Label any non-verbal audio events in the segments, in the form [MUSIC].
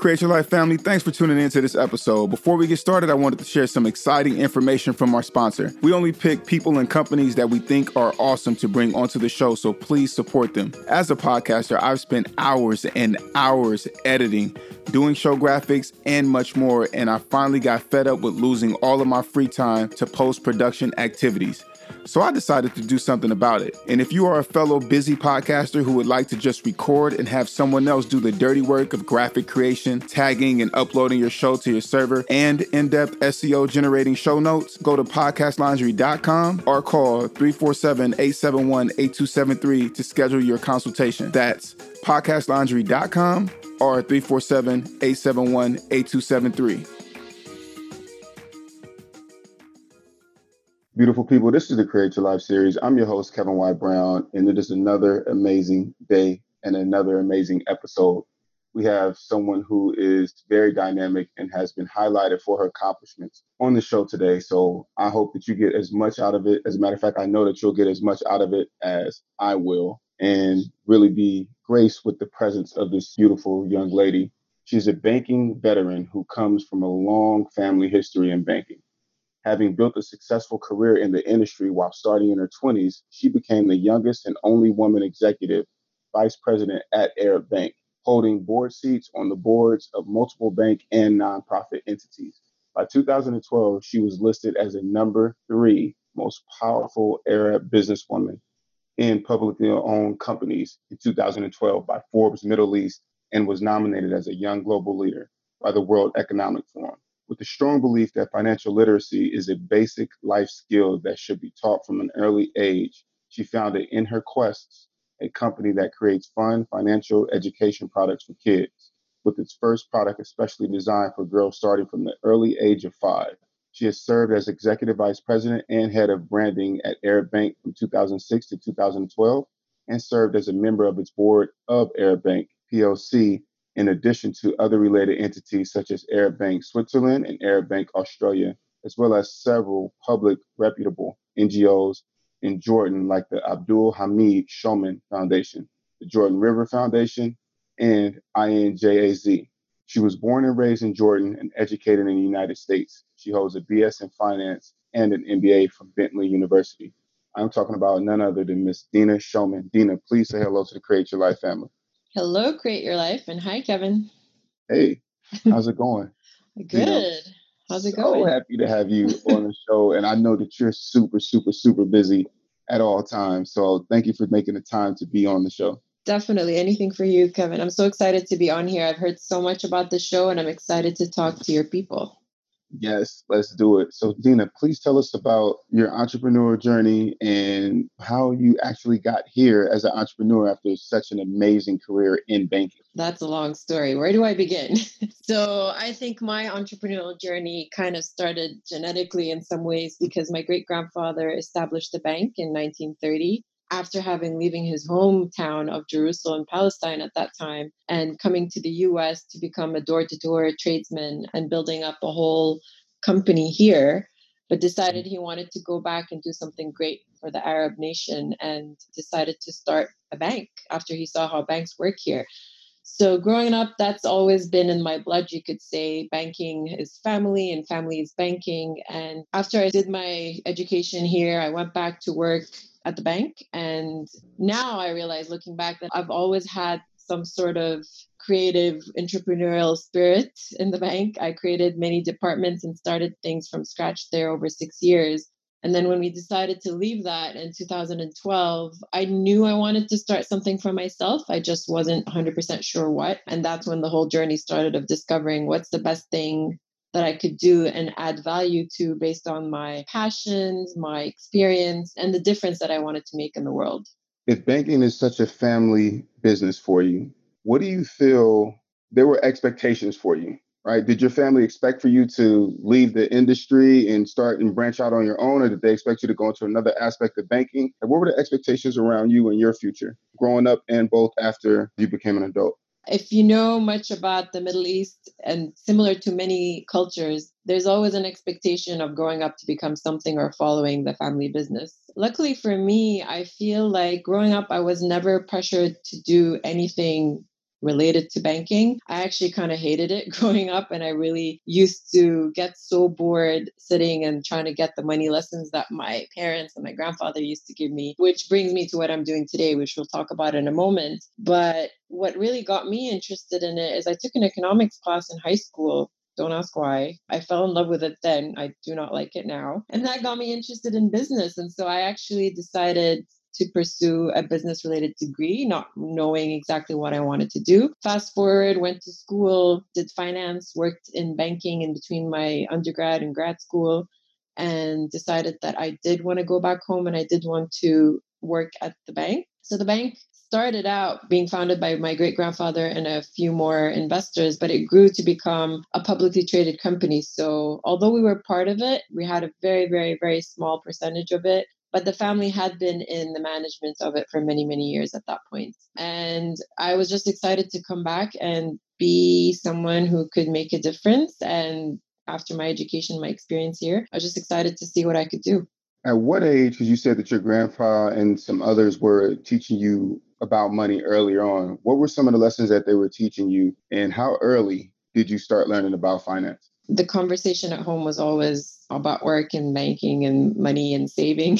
Create Your Life family, thanks for tuning in to this episode. Before we get started, I wanted to share some exciting information from our sponsor. We only pick people and companies that we think are awesome to bring onto the show, so please support them. As a podcaster, I've spent hours and hours editing, doing show graphics, and much more, and I finally got fed up with losing all of my free time to post production activities. So I decided to do something about it. And if you are a fellow busy podcaster who would like to just record and have someone else do the dirty work of graphic creation, tagging, and uploading your show to your server, and in depth SEO generating show notes, go to podcastlaundry.com or call 347 871 8273 to schedule your consultation. That's podcastlaundry.com or 347 871 8273. Beautiful people, this is the Create Your Life series. I'm your host, Kevin Y. Brown, and it is another amazing day and another amazing episode. We have someone who is very dynamic and has been highlighted for her accomplishments on the show today. So I hope that you get as much out of it. As a matter of fact, I know that you'll get as much out of it as I will and really be graced with the presence of this beautiful young lady. She's a banking veteran who comes from a long family history in banking. Having built a successful career in the industry while starting in her 20s, she became the youngest and only woman executive vice president at Arab Bank, holding board seats on the boards of multiple bank and nonprofit entities. By 2012, she was listed as a number three most powerful Arab businesswoman in publicly owned companies in 2012 by Forbes Middle East and was nominated as a young global leader by the World Economic Forum with a strong belief that financial literacy is a basic life skill that should be taught from an early age. She founded In Her Quests, a company that creates fun financial education products for kids, with its first product especially designed for girls starting from the early age of five. She has served as executive vice president and head of branding at Arab Bank from 2006 to 2012, and served as a member of its board of Arab Bank PLC in addition to other related entities such as Arab Bank Switzerland and Arab Bank Australia, as well as several public reputable NGOs in Jordan like the Abdul Hamid Shoman Foundation, the Jordan River Foundation, and INJAZ. She was born and raised in Jordan and educated in the United States. She holds a BS in finance and an MBA from Bentley University. I'm talking about none other than Miss Dina Shoman. Dina, please say hello to the Create Your Life family. Hello, Create Your Life, and hi, Kevin. Hey, [LAUGHS] how's it going? Good. How's it so going? So happy to have you [LAUGHS] on the show. And I know that you're super, super, super busy at all times. So thank you for making the time to be on the show. Definitely anything for you, Kevin. I'm so excited to be on here. I've heard so much about the show, and I'm excited to talk to your people. Yes, let's do it. So, Dina, please tell us about your entrepreneur journey and how you actually got here as an entrepreneur after such an amazing career in banking. That's a long story. Where do I begin? [LAUGHS] so, I think my entrepreneurial journey kind of started genetically in some ways because my great grandfather established the bank in 1930 after having leaving his hometown of Jerusalem, Palestine at that time, and coming to the US to become a door to door tradesman and building up a whole company here, but decided he wanted to go back and do something great for the Arab nation and decided to start a bank after he saw how banks work here. So, growing up, that's always been in my blood, you could say. Banking is family and family is banking. And after I did my education here, I went back to work at the bank. And now I realize, looking back, that I've always had some sort of creative entrepreneurial spirit in the bank. I created many departments and started things from scratch there over six years. And then when we decided to leave that in 2012, I knew I wanted to start something for myself. I just wasn't 100% sure what. And that's when the whole journey started of discovering what's the best thing that I could do and add value to based on my passions, my experience, and the difference that I wanted to make in the world. If banking is such a family business for you, what do you feel there were expectations for you? Right? Did your family expect for you to leave the industry and start and branch out on your own, or did they expect you to go into another aspect of banking? And what were the expectations around you and your future growing up and both after you became an adult? If you know much about the Middle East and similar to many cultures, there's always an expectation of growing up to become something or following the family business. Luckily for me, I feel like growing up, I was never pressured to do anything related to banking. I actually kind of hated it [LAUGHS] growing up, and I really used to get so bored sitting and trying to get the money lessons that my parents and my grandfather used to give me, which brings me to what I'm doing today, which we'll talk about in a moment. But what really got me interested in it is I took an economics class in high school don't ask why. I fell in love with it then. I do not like it now. And that got me interested in business. And so I actually decided to pursue a business related degree, not knowing exactly what I wanted to do. Fast forward, went to school, did finance, worked in banking in between my undergrad and grad school, and decided that I did want to go back home and I did want to work at the bank. So the bank started out being founded by my great grandfather and a few more investors, but it grew to become a publicly traded company. So, although we were part of it, we had a very, very, very small percentage of it but the family had been in the management of it for many many years at that point. And i was just excited to come back and be someone who could make a difference. And after my education my experience here i was just excited to see what i could do. At what age because you said that your grandpa and some others were teaching you about money earlier on? What were some of the lessons that they were teaching you? And how early did you start learning about finance? The conversation at home was always about work and banking and money and saving.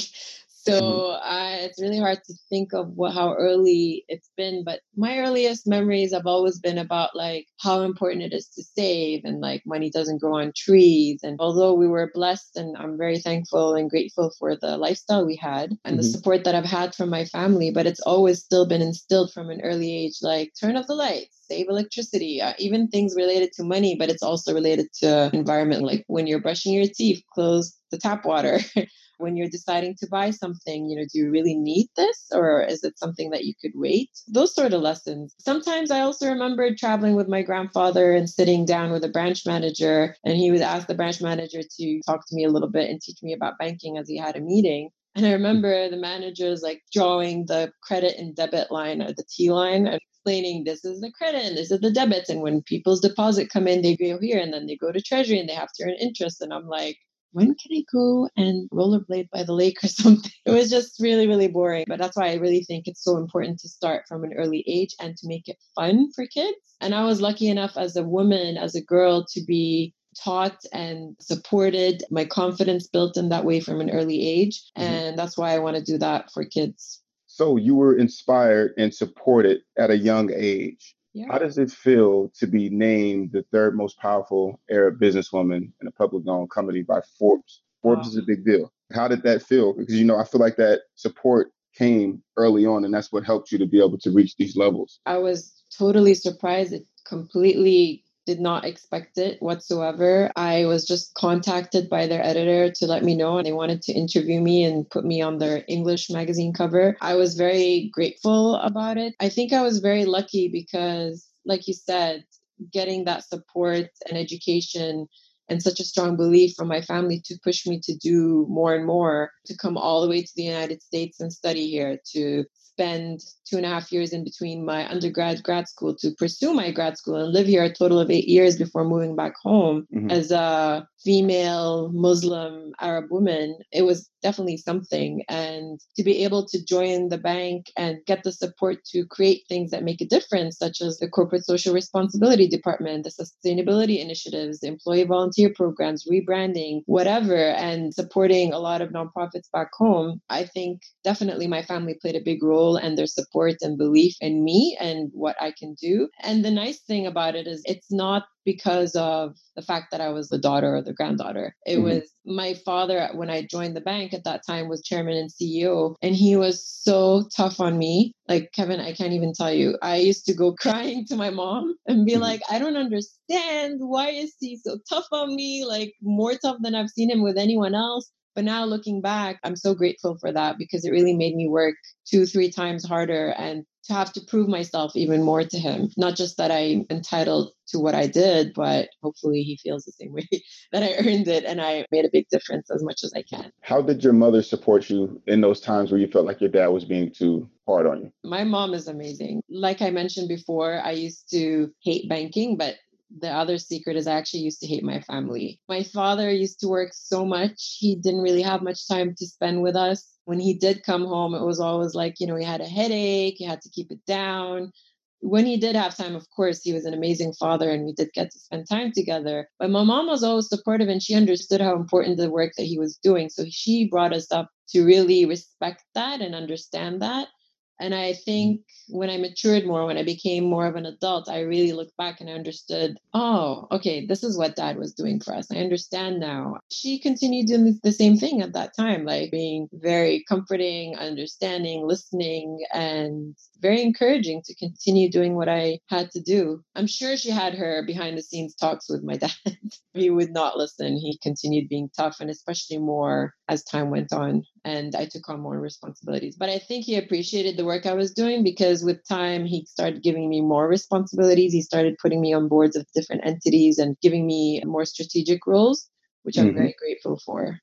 So mm-hmm. uh, it's really hard to think of what how early it's been. But my earliest memories have always been about like how important it is to save and like money doesn't grow on trees. And although we were blessed and I'm very thankful and grateful for the lifestyle we had and mm-hmm. the support that I've had from my family, but it's always still been instilled from an early age, like turn off the lights save electricity, uh, even things related to money, but it's also related to environment. Like when you're brushing your teeth, close the tap water. [LAUGHS] when you're deciding to buy something, you know, do you really need this or is it something that you could wait? Those sort of lessons. Sometimes I also remember traveling with my grandfather and sitting down with a branch manager, and he would ask the branch manager to talk to me a little bit and teach me about banking as he had a meeting. And I remember the managers like drawing the credit and debit line or the T line and explaining this is the credit and this is the debits. And when people's deposit come in, they go here and then they go to treasury and they have to earn interest. And I'm like, when can I go and rollerblade by the lake or [LAUGHS] something? It was just really, really boring. But that's why I really think it's so important to start from an early age and to make it fun for kids. And I was lucky enough as a woman, as a girl, to be taught and supported, my confidence built in that way from an early age. Mm-hmm. And that's why I want to do that for kids. So you were inspired and supported at a young age. Yeah. How does it feel to be named the third most powerful Arab businesswoman in a public owned company by Forbes? Forbes wow. is a big deal. How did that feel? Because, you know, I feel like that support came early on and that's what helped you to be able to reach these levels. I was totally surprised. It completely did not expect it whatsoever. I was just contacted by their editor to let me know they wanted to interview me and put me on their English magazine cover. I was very grateful about it. I think I was very lucky because, like you said, getting that support and education and such a strong belief from my family to push me to do more and more, to come all the way to the United States and study here, to spend two and a half years in between my undergrad grad school to pursue my grad school and live here a total of eight years before moving back home mm-hmm. as a female Muslim Arab woman, it was definitely something. And to be able to join the bank and get the support to create things that make a difference, such as the corporate social responsibility department, the sustainability initiatives, the employee volunteer programs, rebranding, whatever, and supporting a lot of nonprofits back home, I think definitely my family played a big role and their support and belief in me and what I can do. And the nice thing about it is it's not because of the fact that I was the daughter or the granddaughter. It mm-hmm. was my father, when I joined the bank at that time, was chairman and CEO, and he was so tough on me. Like, Kevin, I can't even tell you. I used to go [LAUGHS] crying to my mom and be mm-hmm. like, I don't understand. Why is he so tough on me? Like, more tough than I've seen him with anyone else. But now looking back, I'm so grateful for that because it really made me work two, three times harder and to have to prove myself even more to him. Not just that I'm entitled to what I did, but hopefully he feels the same [LAUGHS] way that I earned it and I made a big difference as much as I can. How did your mother support you in those times where you felt like your dad was being too hard on you? My mom is amazing. Like I mentioned before, I used to hate banking, but the other secret is I actually used to hate my family. My father used to work so much, he didn't really have much time to spend with us. When he did come home, it was always like, you know, he had a headache, he had to keep it down. When he did have time, of course, he was an amazing father and we did get to spend time together. But my mom was always supportive and she understood how important the work that he was doing. So she brought us up to really respect that and understand that. And I mm-hmm. think when I matured more, when I became more of an adult, I really looked back and I understood, oh, okay, this is what dad was doing for us. I understand now. She continued doing the same thing at that time, like being very comforting, understanding, listening, and very encouraging to continue doing what I had to do. I'm sure she had her behind the scenes talks with my [LAUGHS] dad. he would not listen. He continued being tough, and especially more as time went on. And I took on more responsibilities. But I think he appreciated the work I was doing because with time, he started giving me more responsibilities. He started putting me on boards of different entities and giving me more strategic roles, which I'm mm-hmm. very grateful for.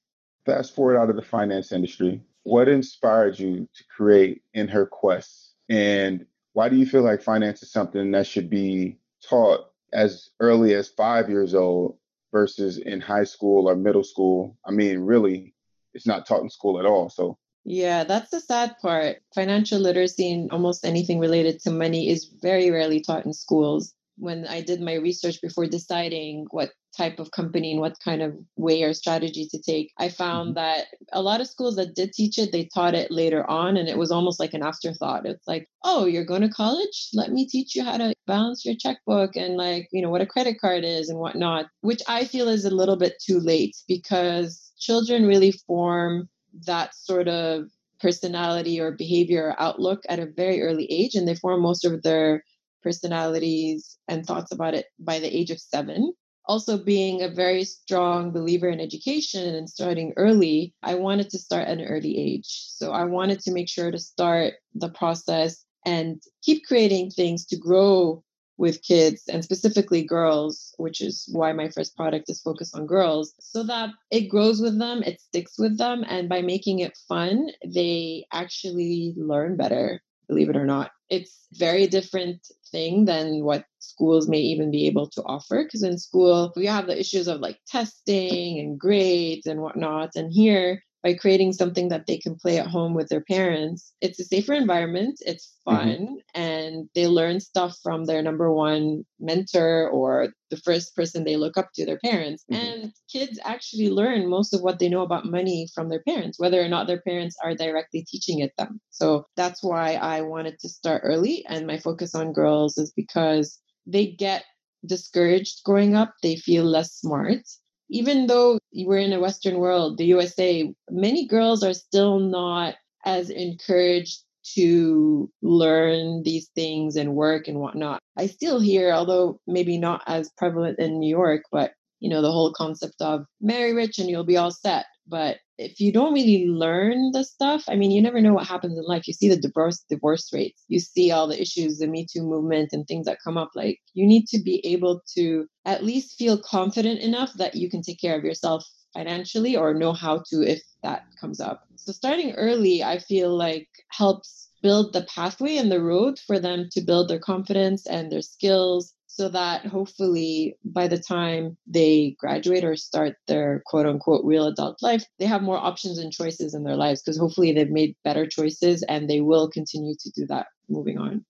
Fast forward out of the finance industry, what inspired you to create In Her Quest? And why do you feel like finance is something that should be taught as early as five years old versus in high school or middle school? I mean, really, it's not taught in school at all. So yeah, that's the sad part. Financial literacy and almost anything related to money is very rarely taught in schools. When I did my research before deciding what type of company and what kind of way or strategy to take, I found mm-hmm. that a lot of schools that did teach it, they taught it later on and it was almost like an afterthought. It's like, oh, you're going to college? Let me teach you how to balance your checkbook and like, you know, what a credit card is and whatnot, which I feel is a little bit too late because children really form that sort of personality or behavior or outlook at a very early age and they form most of their personalities and thoughts about it by the age of seven also being a very strong believer in education and starting early i wanted to start at an early age so i wanted to make sure to start the process and keep creating things to grow with kids and specifically girls, which is why my first product is focused on girls, so that it grows with them, it sticks with them. And by making it fun, they actually learn better, believe it or not. It's very different thing than what schools may even be able to offer because in school we have the issues of like testing and grades and whatnot and here by creating something that they can play at home with their parents. It's a safer environment, it's mm-hmm. fun, mm-hmm. and they learn stuff from their number one mentor or the first person they look up to, their parents. Mm-hmm. And kids actually learn most of what they know about money from their parents, whether or not their parents are directly teaching it them. So that's why I wanted to start early. And my focus on girls is because they get discouraged growing up, they feel less smart even though we're in a Western world, the USA, many girls are still not as encouraged to learn these things and work and whatnot. I still hear, although maybe not as prevalent in New York, but you know, the whole concept of marry rich and you'll be all set. But if you don't really learn the stuff, I mean, you never know what happens in life. You see the divorce divorce rates, you see all the issues, the Me Too movement, and things that come up. Like you need to be able to at least feel confident enough that you can take care of yourself financially or know how to if that comes up. So starting early, I feel like helps build the pathway and the road for them to build their confidence and their skills so that hopefully by the time they graduate or start their quote unquote real adult life, they have more options and choices in their lives because hopefully they've made better choices and they will continue to do that moving on.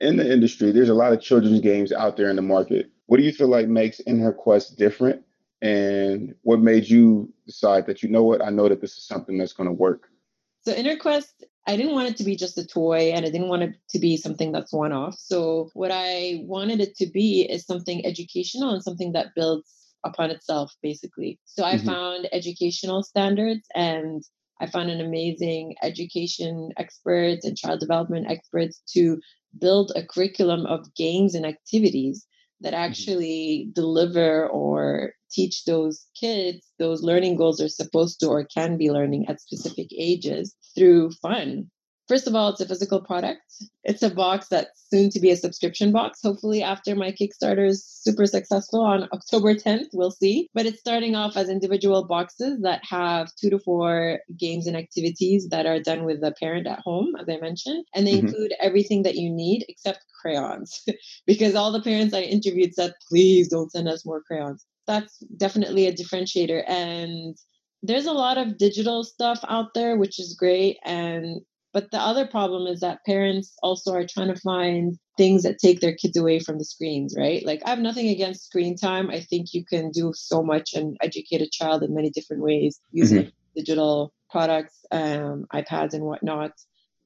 In the industry, there's a lot of children's games out there in the market. What do you feel like makes In Her Quest different? And what made you decide that, you know what, I know that this is something that's going to work? So, In Her Quest I didn't want it to be just a toy and I didn't want it to be something that's one off. So, what I wanted it to be is something educational and something that builds upon itself, basically. So, I mm-hmm. found educational standards and I found an amazing education experts and child development experts to build a curriculum of games and activities that mm-hmm. actually mm-hmm. deliver or teach those kids those learning goals are supposed to or can be learning at specific ages through fun First of all, it's a physical product. It's a box that's soon to be a subscription box. Hopefully, after my Kickstarter is super successful on October 10th, we'll see. But it's starting off as individual boxes that have two to four games and activities that are done with the parent at home, as I mentioned. And they mm-hmm. include everything that you need except crayons, [LAUGHS] because all the parents I interviewed said, please don't send us more crayons. That's definitely a differentiator. And there's a lot of digital stuff out there, which is great. And but the other problem is that parents also are trying to find things that take their kids away from the screens, right? Like, I have nothing against screen time. I think you can do so much and educate a child in many different ways using mm-hmm. digital products, um, iPads, and whatnot.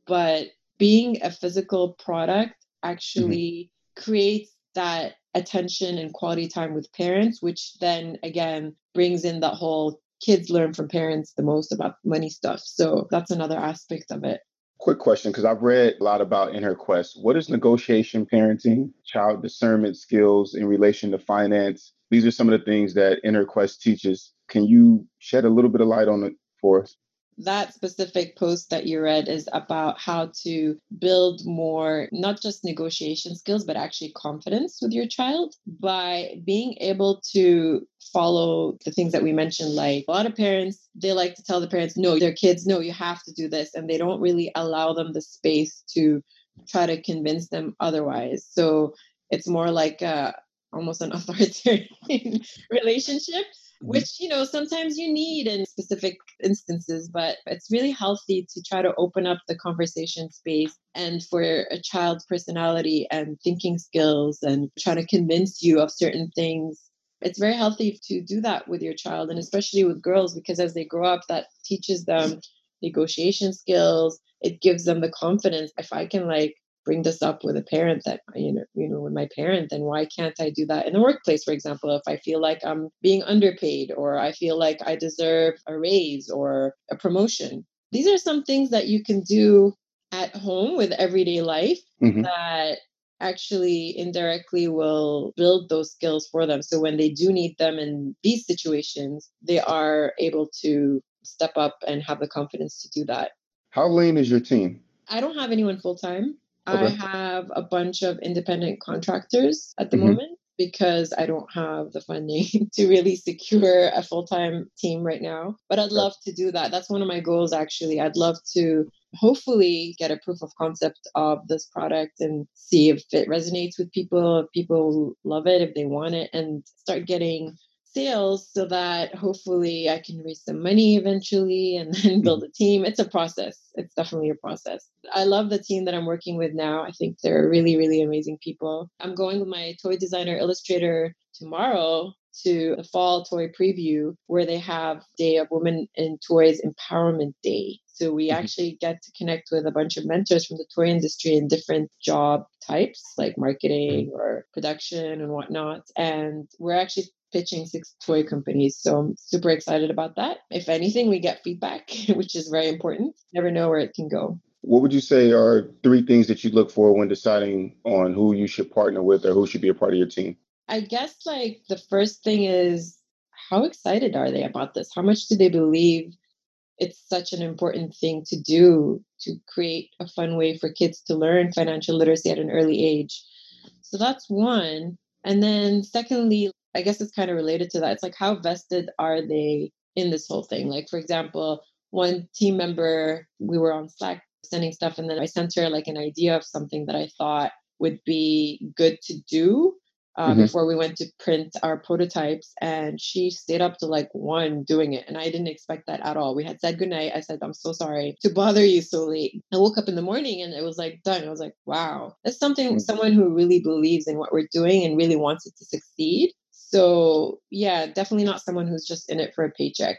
But being a physical product actually mm-hmm. creates that attention and quality time with parents, which then again brings in that whole kids learn from parents the most about money stuff. So that's another aspect of it. Quick question, because I've read a lot about In Her Quest. What is negotiation parenting, child discernment skills in relation to finance? These are some of the things that In Her Quest teaches. Can you shed a little bit of light on it for us? That specific post that you read is about how to build more, not just negotiation skills, but actually confidence with your child by being able to follow the things that we mentioned. Like a lot of parents, they like to tell the parents, no, their kids, no, you have to do this. And they don't really allow them the space to try to convince them otherwise. So it's more like a, almost an [LAUGHS] authoritarian [LAUGHS] relationship. Which you know sometimes you need in specific instances but it's really healthy to try to open up the conversation space and for a child's personality and thinking skills and trying to convince you of certain things. It's very healthy to do that with your child and especially with girls because as they grow up that teaches them negotiation skills. It gives them the confidence if i can like bring this up with a parent that you know you know with my parent then why can't i do that in the workplace for example if i feel like i'm being underpaid or i feel like i deserve a raise or a promotion these are some things that you can do at home with everyday life mm-hmm. that actually indirectly will build those skills for them so when they do need them in these situations they are able to step up and have the confidence to do that how lean is your team I don't have anyone full time. Okay. I have a bunch of independent contractors at the mm-hmm. moment because I don't have the funding [LAUGHS] to really secure a full time team right now. But I'd love to do that. That's one of my goals, actually. I'd love to hopefully get a proof of concept of this product and see if it resonates with people, if people love it, if they want it, and start getting sales so that hopefully I can raise some money eventually and then [LAUGHS] build a team. It's a process. It's definitely a process. I love the team that I'm working with now. I think they're really, really amazing people. I'm going with my toy designer illustrator tomorrow to the fall toy preview where they have Day of Women in Toys Empowerment Day. So we mm-hmm. actually get to connect with a bunch of mentors from the toy industry in different job types like marketing mm-hmm. or production and whatnot. And we're actually pitching six toy companies. So I'm super excited about that. If anything, we get feedback, [LAUGHS] which is very important. Never know where it can go. What would you say are three things that you look for when deciding on who you should partner with or who should be a part of your team? I guess like the first thing is how excited are they about this? How much do they believe it's such an important thing to do to create a fun way for kids to learn financial literacy at an early age? So that's one. And then secondly, I guess it's kind of related to that. It's like how vested are they in this whole thing? Like, for example, one team member, we were on Slack sending stuff, and then I sent her like an idea of something that I thought would be good to do uh, Mhm. before we went to print our prototypes. And she stayed up to like one doing it. And I didn't expect that at all. We had said goodnight. I said, I'm so sorry to bother you so late. I woke up in the morning and it was like done. I was like, wow, that's something, Mm. someone who really believes in what we're doing and really wants it to succeed. So, yeah, definitely not someone who's just in it for a paycheck.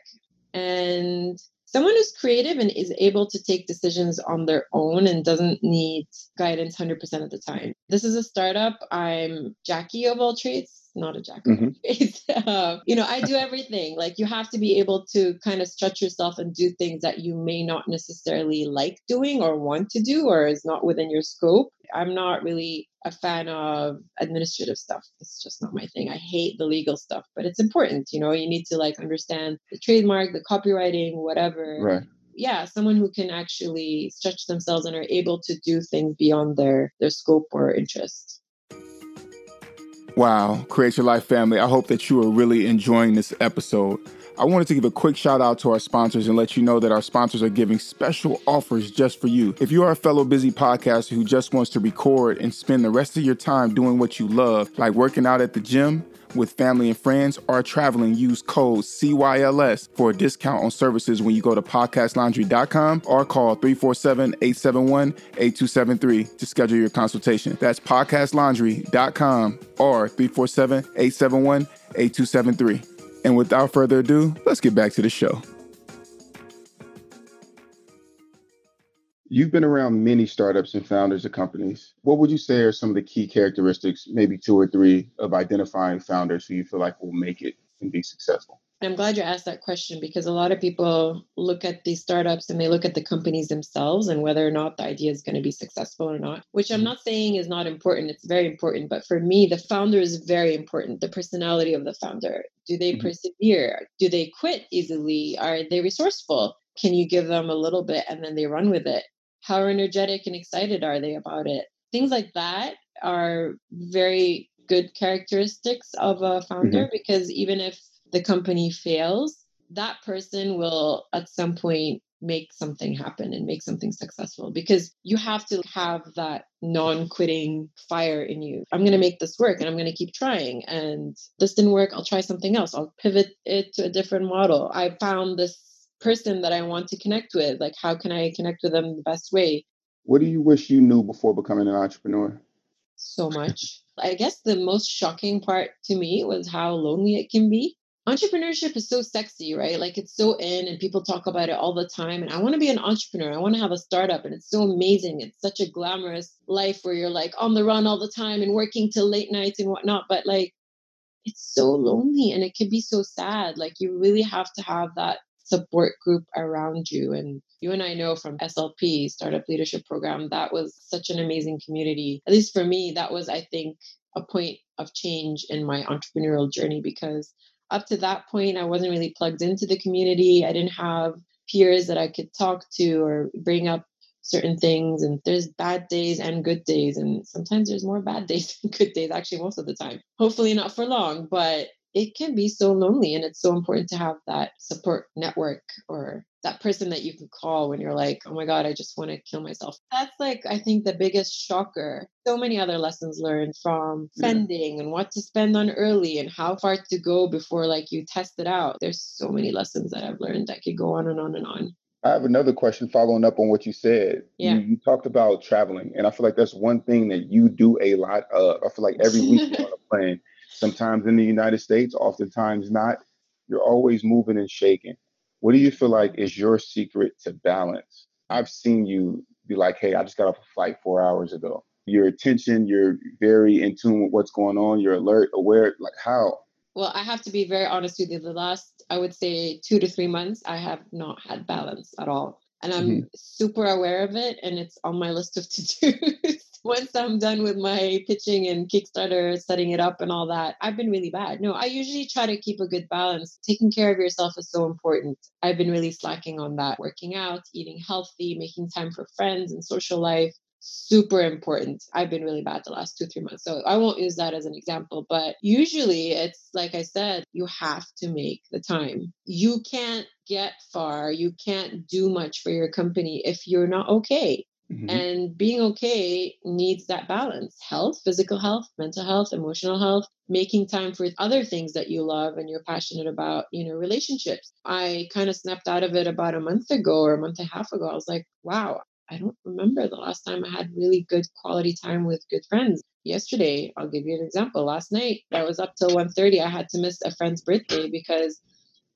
And someone who's creative and is able to take decisions on their own and doesn't need guidance 100% of the time. This is a startup. I'm Jackie of all trades, not a jack of all Mhm. trades. [LAUGHS] Uh, you know, I do everything. Like you have to be able to kind of stretch yourself and do things that you may not necessarily like doing or want to do or is not within your scope. I'm not really a fan of administrative stuff. It's just not my thing. I hate the legal stuff, but it's important. You know, you need to like understand the trademark, the copyrighting, whatever. Right. Yeah, someone who can actually stretch themselves and are able to do things beyond their their scope or interest. Wow, Create Your Life family. I hope that you are really enjoying this episode. I wanted to give a quick shout out to our sponsors and let you know that our sponsors are giving special offers just for you. If you are a fellow busy podcaster who just wants to record and spend the rest of your time doing what you love, like working out at the gym, with family and friends, or traveling, use code CYLS for a discount on services when you go to podcastlaundry.com or call 347 871 8273 to schedule your consultation. That's podcastlaundry.com or 347 871 8273. And without further ado, let's get back to the show. You've been around many startups and founders of companies. What would you say are some of the key characteristics, maybe two or three, of identifying founders who you feel like will make it and be successful? I'm glad you asked that question because a lot of people look at these startups and they look at the companies themselves and whether or not the idea is going to be successful or not, which I'm not saying is not important. It's very important. But for me, the founder is very important. The personality of the founder. Do they Mhm. persevere? Do they quit easily? Are they resourceful? Can you give them a little bit and then they run with it? How energetic and excited are they about it? Things like that are very good characteristics of a founder because even if the company fails, that person will at some point make something happen and make something successful because you have to have that non-quitting fire in you. I'm going to make this work and I'm going to keep trying and this didn't work, I'll try something else. I'll pivot it to a different model. I found this person that I want to connect with. Like how can I connect with them the best way? What do you wish you knew before becoming an entrepreneur? so much. I guess the most shocking part to me was how lonely it can be. Entrepreneurship is so sexy, right? Like it's so in and people talk about it all the time. And I want to be an entrepreneur. I want to have a startup. And it's so amazing. It's such a glamorous life where you're like on the run all the time and working till late nights and whatnot. But like it's so lonely and it can be so sad. Like you really have to have that support group around you. And you and I know from SLP, Startup Leadership Program, that was such an amazing community. At least for me, that was, I think, a point of change in my entrepreneurial journey because up to that point, I wasn't really plugged into the community. I didn't have peers that I could talk to or bring up certain things. And there's bad days and good days. And sometimes there's more bad [LAUGHS] days than good days, actually, most of the time. Hopefully, not for long, but it can be so lonely. And it's so important to have that support network or that person that you can call when you're like, oh my God, I just want to kill myself. That's like, I think, the biggest shocker. So many other lessons learned from Yeah. spending and what to spend on early and how far to go before like you test it out. There's so many lessons that I've learned that could go on and on and on. I have another question following up on what you said. Yeah. You, you talked about traveling, and I feel like that's one thing that you do a lot of. I feel like every week [LAUGHS] you're on a plane, sometimes in the United States, oftentimes not. You're always moving and shaking. What do you feel like is your secret to balance? I've seen you be like, hey, I just got off a flight four hours ago. Your attention, you're very in tune with what's going on, you're alert, aware. Like, how? Well, I have to be very honest with you. The last, I would say, two to three months, I have not had balance at all. And I'm mm-hmm. super aware of it. And it's on my list of [LAUGHS] to dos. Once I'm done with my pitching and Kickstarter, setting it up and all that, I've been really bad. No, I usually try to keep a good balance. Taking care of yourself is so important. I've been really slacking on that. Working out, eating healthy, making time for friends and social life super important. I've been really bad the last two, three months. So I won't use that as an example, but usually it's like I said, you have to make the time. You can't get far, you can't do much for your company if you're not okay. Mm-hmm. And being okay needs that balance health, physical health, mental health, emotional health, making time for other things that you love and you're passionate about, you know, relationships. I kind of snapped out of it about a month ago or a month and a half ago. I was like, wow, I don't remember the last time I had really good quality time with good friends. Yesterday, I'll give you an example. Last night, I was up till 1.30. I had to miss a friend's birthday because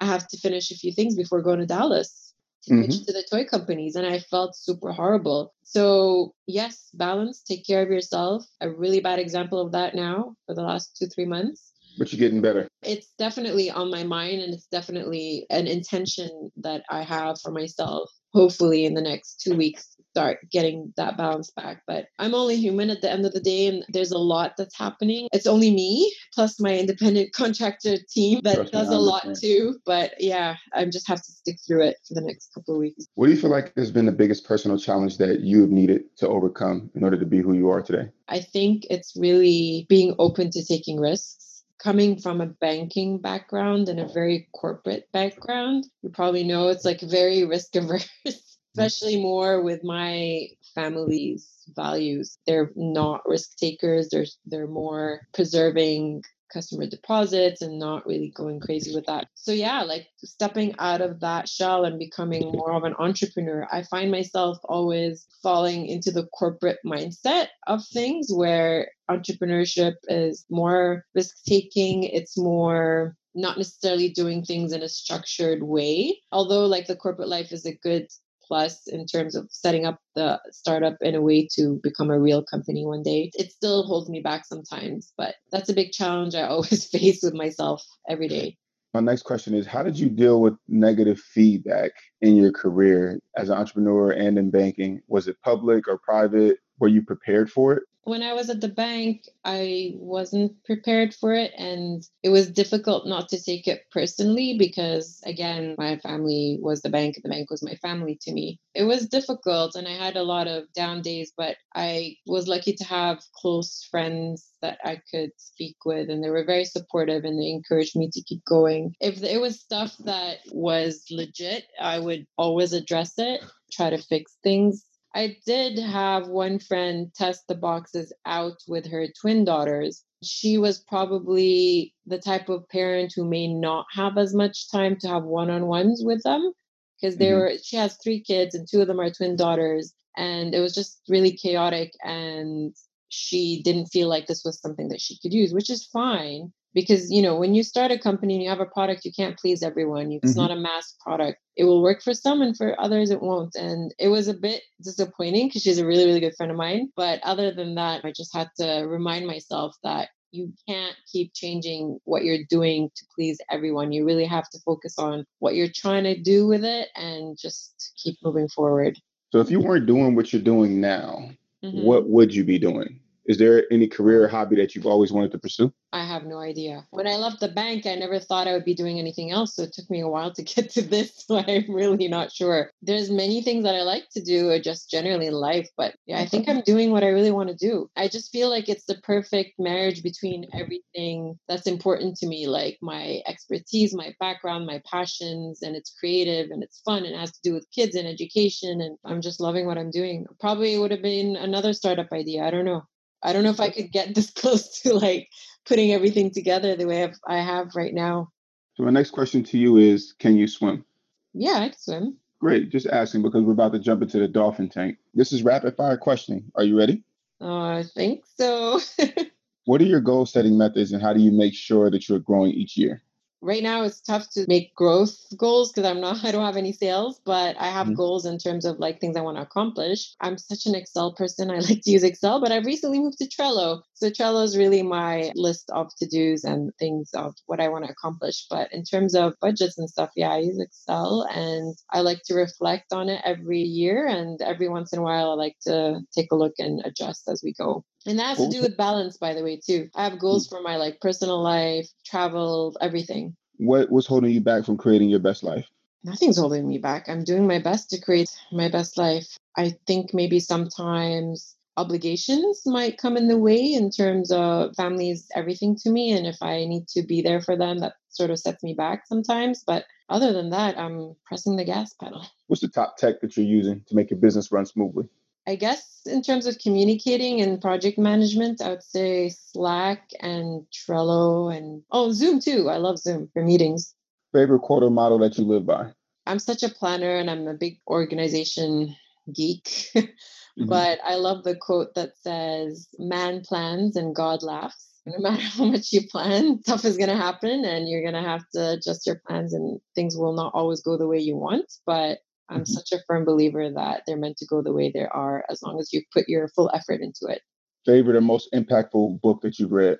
I have to finish a few things before going to Dallas pitch mm-hmm. to the toy companies. And I felt super horrible. So, yes, balance, take care of yourself. A really bad example of that now for the last two, three months. But you're getting better. It's definitely on my mind, and it's definitely an intention that I have for myself hopefully in the next two weeks start getting that balance back. But I'm only human at the end of the day, and there's a lot that's happening. It's only me plus my independent [LAUGHS] contractor team that Trust does a lot too. But yeah, I just have to stick through it for the next couple of weeks. What do you feel like has been the biggest personal challenge that you have needed to overcome in order to be who you are today? I think it's really being open to taking risks coming from a banking background and a very corporate background, you probably know it's like very risk averse, [LAUGHS] Mm. especially more with my family's values. They're not risk takers. They're they're more preserving customer deposits and not really going crazy with that. So yeah, like stepping out of that shell and becoming more of an entrepreneur, I find myself always falling into the corporate mindset of things where entrepreneurship is more risk taking, it's more not necessarily doing things in a structured way. Although like the corporate life is a good plus in terms of setting up the startup in a way to become a real company one day. It still holds me back sometimes, but that's a big challenge I [LAUGHS] always face with myself every day. My next question is How did you deal with negative feedback in your career as an entrepreneur and in banking? Was it public or private? Were you prepared for it? When I was at the bank, I wasn't prepared for it. And it was difficult not to take it personally because, again, my family was the bank, the bank was my family to me. It was difficult and I had a lot of down days, but I was lucky to have close friends that I could speak with, and they were very supportive and they encouraged me to keep going. If it was stuff that was legit, I would always address it, try to fix things I did have one friend test the boxes out with her twin daughters. She was probably the type of parent who may not have as much time to have one-on-ones with them because they mm-hmm. were she has three kids and two of them are twin daughters and it was just really chaotic and she didn't feel like this was something that she could use, which is fine because you know when you start a company and you have a product you can't please everyone. It's mm-hmm. not a mass product. It will work for some and for others it won't. And it was a bit disappointing because she's a really really good friend of mine. But other than that i just had to remind myself that you can't keep changing what you're doing to please everyone. You really have to focus on what you're trying to do with it and just keep moving forward. So if you weren't doing what you're doing now mm-hmm. what would you be doing is there any career or hobby that you've always wanted to pursue? I have no idea. When I left the bank, I never thought I would be doing anything else. So it took me a while to [LAUGHS] get to this. So I'm really not sure. There's many things that I like to do or just generally in life, but yeah, I think I'm doing what I really want to do. I just feel like it's the perfect marriage between everything that's important to me, like my expertise, my background, my passions, and it's creative and it's fun and it has to do with kids and education. And I'm just loving what I'm doing. Probably would have been another startup idea. I don't know. I don't know if I could get this [LAUGHS] close to like putting everything together the way I've, I have right now. So my next question to you is, can you swim? Yeah, I can swim. Great. Just asking because we're about to jump into the dolphin tank. This is rapid fire questioning. Are you ready? Uh, I think so. [LAUGHS] what are your goal setting methods and how do you make sure that you're growing each year? Right now it's tough to make growth goals because i'm not [LAUGHS] i don't have any sales but i have mm-hmm. goals in terms of like things i want to accomplish. I'm such an excel person i [LAUGHS] like to use excel but i've recently moved to trello. So trello is really my list of to-dos and things of what i want to accomplish. But in terms of budgets and stuff yeah i use excel and i like to reflect on it every year and every once in a while i like to take a look and adjust as we go and that has to do with balance, by the way, too. I have goals mm. for my like personal life, travel, everything. What was holding you back from creating your best life? Nothing's holding me back. I'm doing my best to create my best life. I think maybe sometimes obligations might come in the way in terms of families everything to me and if i need to be there for them that sort of sets me back sometimes but other than that i'm pressing the gas pedal what's the top tech that you're using to make your business run smoothly I guess in terms of communicating and project management, I would say Slack and Trello and oh, Zoom too. I love Zoom for meetings. Favorite quote or model that you live by? I'm such a planner and I'm a big organization geek. [LAUGHS] mm-hmm. But I love the quote that says, Man plans and God laughs. [LAUGHS] No matter how much you plan, [LAUGHS] stuff is going to happen and you're going to have to adjust your plans and things will not always go the way you want. But I'm mm-hmm. such a firm believer that they're meant to go the way they are as long as you put your full effort into it. Favorite or most impactful book that you've read?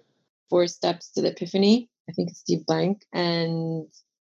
Four Steps to the Epiphany. I think it's Steve Blank and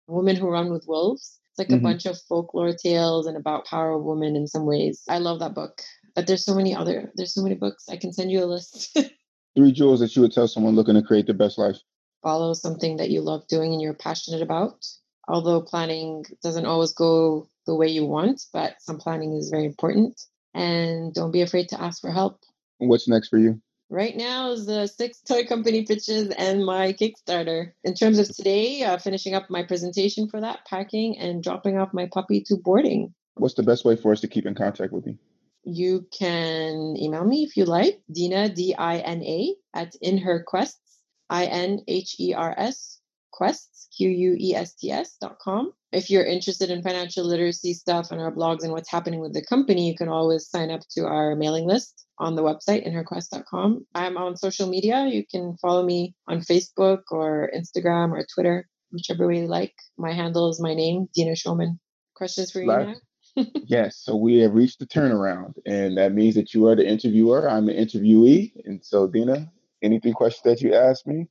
Women Who Run with Wolves. It's like mm-hmm. a bunch of folklore tales and about power of women in some ways. I love that book. But there's so many other there's so many books. I can send you a list. [LAUGHS] Three jewels that you would tell someone looking to create their best life. Follow something that you love doing and you're passionate about. Although planning doesn't always go the way you want, but some planning is very important. And don't be afraid to ask for help. What's next for you? Right now is the six toy company pitches and my Kickstarter. In terms of today, uh, finishing up my presentation for that, packing and dropping off my puppy to boarding. What's the best way for us to keep in contact with you? You can email me if you like, Dina, D I N A, at In Her Quests, I N H E R S, quests, Q U E S T S dot com if you're interested in financial literacy stuff and our blogs and what's happening with the company, you can always sign up to our mailing list on the website, inherquest.com. I'm on social media. You can follow me on Facebook or Instagram or Twitter, whichever way you like. My handle is my name, Dina Shoman. Questions for you now? [LAUGHS] yes. So we have reached the turnaround, and that means that you are the interviewer. I'm the interviewee. And so, Dina, any three questions that you ask me,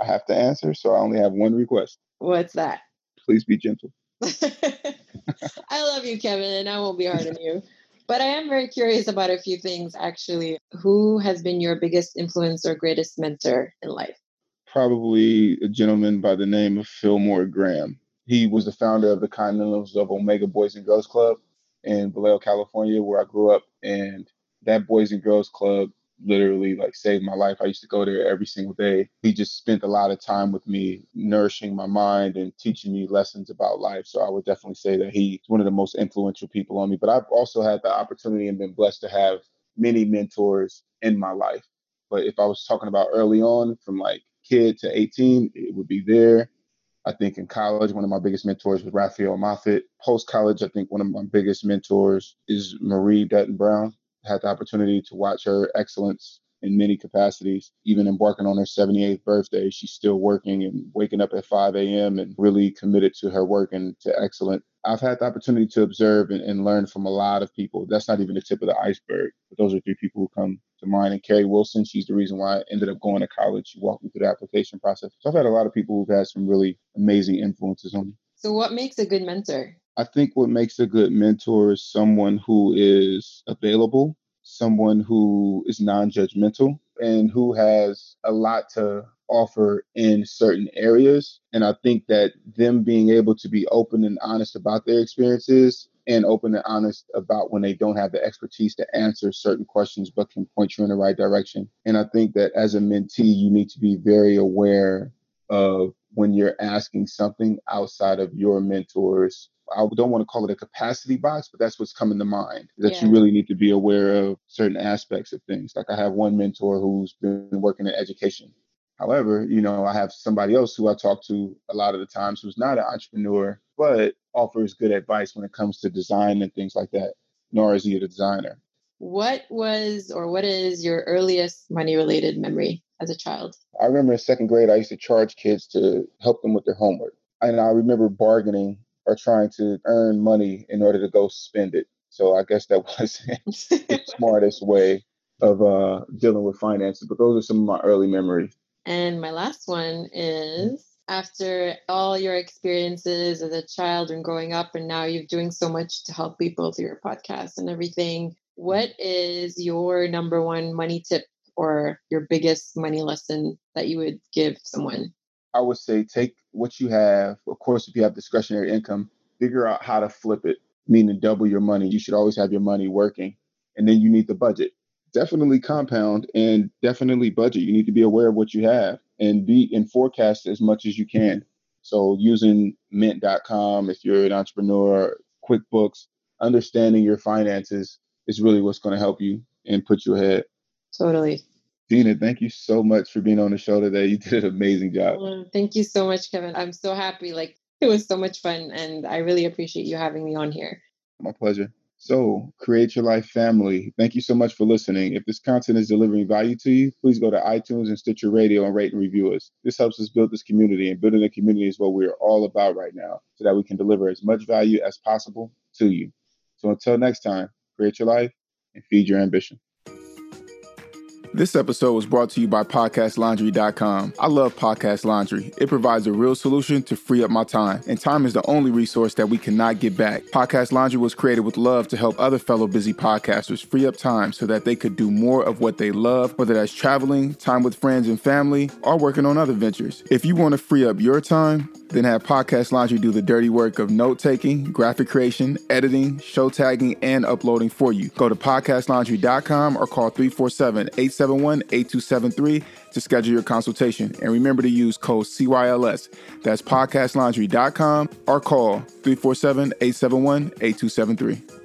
I have to answer. So I only have one request. What's that? Please be gentle. [LAUGHS] I love you, Kevin, and I won't be hard on you. But I am very curious about a few things actually. Who has been your biggest influence or greatest mentor in life? Probably a gentleman by the name of Fillmore Graham. He was the founder of the Continentals of Omega Boys and Girls Club in Vallejo, California, where I grew up. And that Boys and Girls Club literally like saved my life. I used to go there every single day. He just spent a lot of time with me, nourishing my mind and teaching me lessons about life. So I would definitely say that he's one of the most influential people on me. But I've also had the opportunity and been blessed to have many mentors in my life. But if I was talking about early on, from like kid to 18, it would be there. I think in college, one of my biggest mentors was Raphael Moffitt. Post college, I think one of my biggest mentors is Marie Dutton Brown had the opportunity to watch her excellence in many capacities. Even embarking on her 78th birthday, she's still working and waking up at 5 a.m. and really committed to her work and to excellent. I've had the opportunity to observe and, and, learn from a lot of people. That's not even the tip of the iceberg. But those are three people who come to mind. And Carrie Wilson, she's the reason why I ended up going to college. She walked me through the application process. So I've had a lot of people who've had some really amazing influences on me. So, what makes a good mentor? I think what makes a good mentor is someone who is available, someone who is non judgmental, and who has a lot to offer in certain areas. And I think that them being able to be open and honest about their experiences and open and honest about when they don't have the expertise to answer certain questions but can point you in the right direction. And I think that as a mentee, you need to be very aware of when you're asking something outside of your mentor's I don't want to call it a capacity box, but that's what's coming to mind. That yeah. you really need to be aware of certain aspects of things. Like I have one mentor who's been working in education. However, you know, I have somebody else who I talk to a lot of the times who's not an entrepreneur, but offers good advice when it comes to design and things like that. Nor is he a designer. What was or what is your earliest money related memory as a child? I remember in second grade, I used to charge kids to help them with their homework. And I remember bargaining are trying to earn money in order to go spend it. So I guess that [LAUGHS] wasn't the [LAUGHS] smartest way of uh, dealing with finances. But those are some of my early memories. And my last one is after all your experiences as a child and growing up, and now you're doing so much to help people through your podcast and everything. What is your number one money tip or your biggest money lesson that you would give someone? I would say take what you have. Of course, if you have discretionary income, figure out how to flip it, meaning double your money. You should always have your money working. And then you need the budget. Definitely compound and definitely budget. You need to be aware of what you have and be and forecast as much as you can. So using mint.com if you're an entrepreneur, QuickBooks, understanding your finances is really what's going to help you and put you ahead. Totally. Dina, thank you so much for being on the show today. You did an amazing job. Oh, thank you so much, Kevin. I'm so happy. Like it was so much fun, and I really appreciate you having me on here. My pleasure. So, Create Your Life family, thank you so much for listening. If this content is delivering value to you, please go to iTunes and Stitcher Radio and rate and review us. This helps us build this community, and building a community is what we're all about right now so that we can deliver as much value as possible to you. So, until next time, create your life and feed your ambition. This episode was brought to you by PodcastLaundry.com. I love Podcast Laundry. It provides a real solution to free up my time, and time is the only resource that we cannot get back. Podcast Laundry was created with love to help other fellow busy podcasters free up time so that they could do more of what they love, whether that's traveling, time with friends and family, or working on other ventures. If you want to free up your time, then have Podcast Laundry do the dirty work of note taking, graphic creation, editing, show tagging, and uploading for you. Go to podcastlaundry.com or call 347 871 8273 to schedule your consultation. And remember to use code CYLS. That's podcastlaundry.com or call 347 871 8273.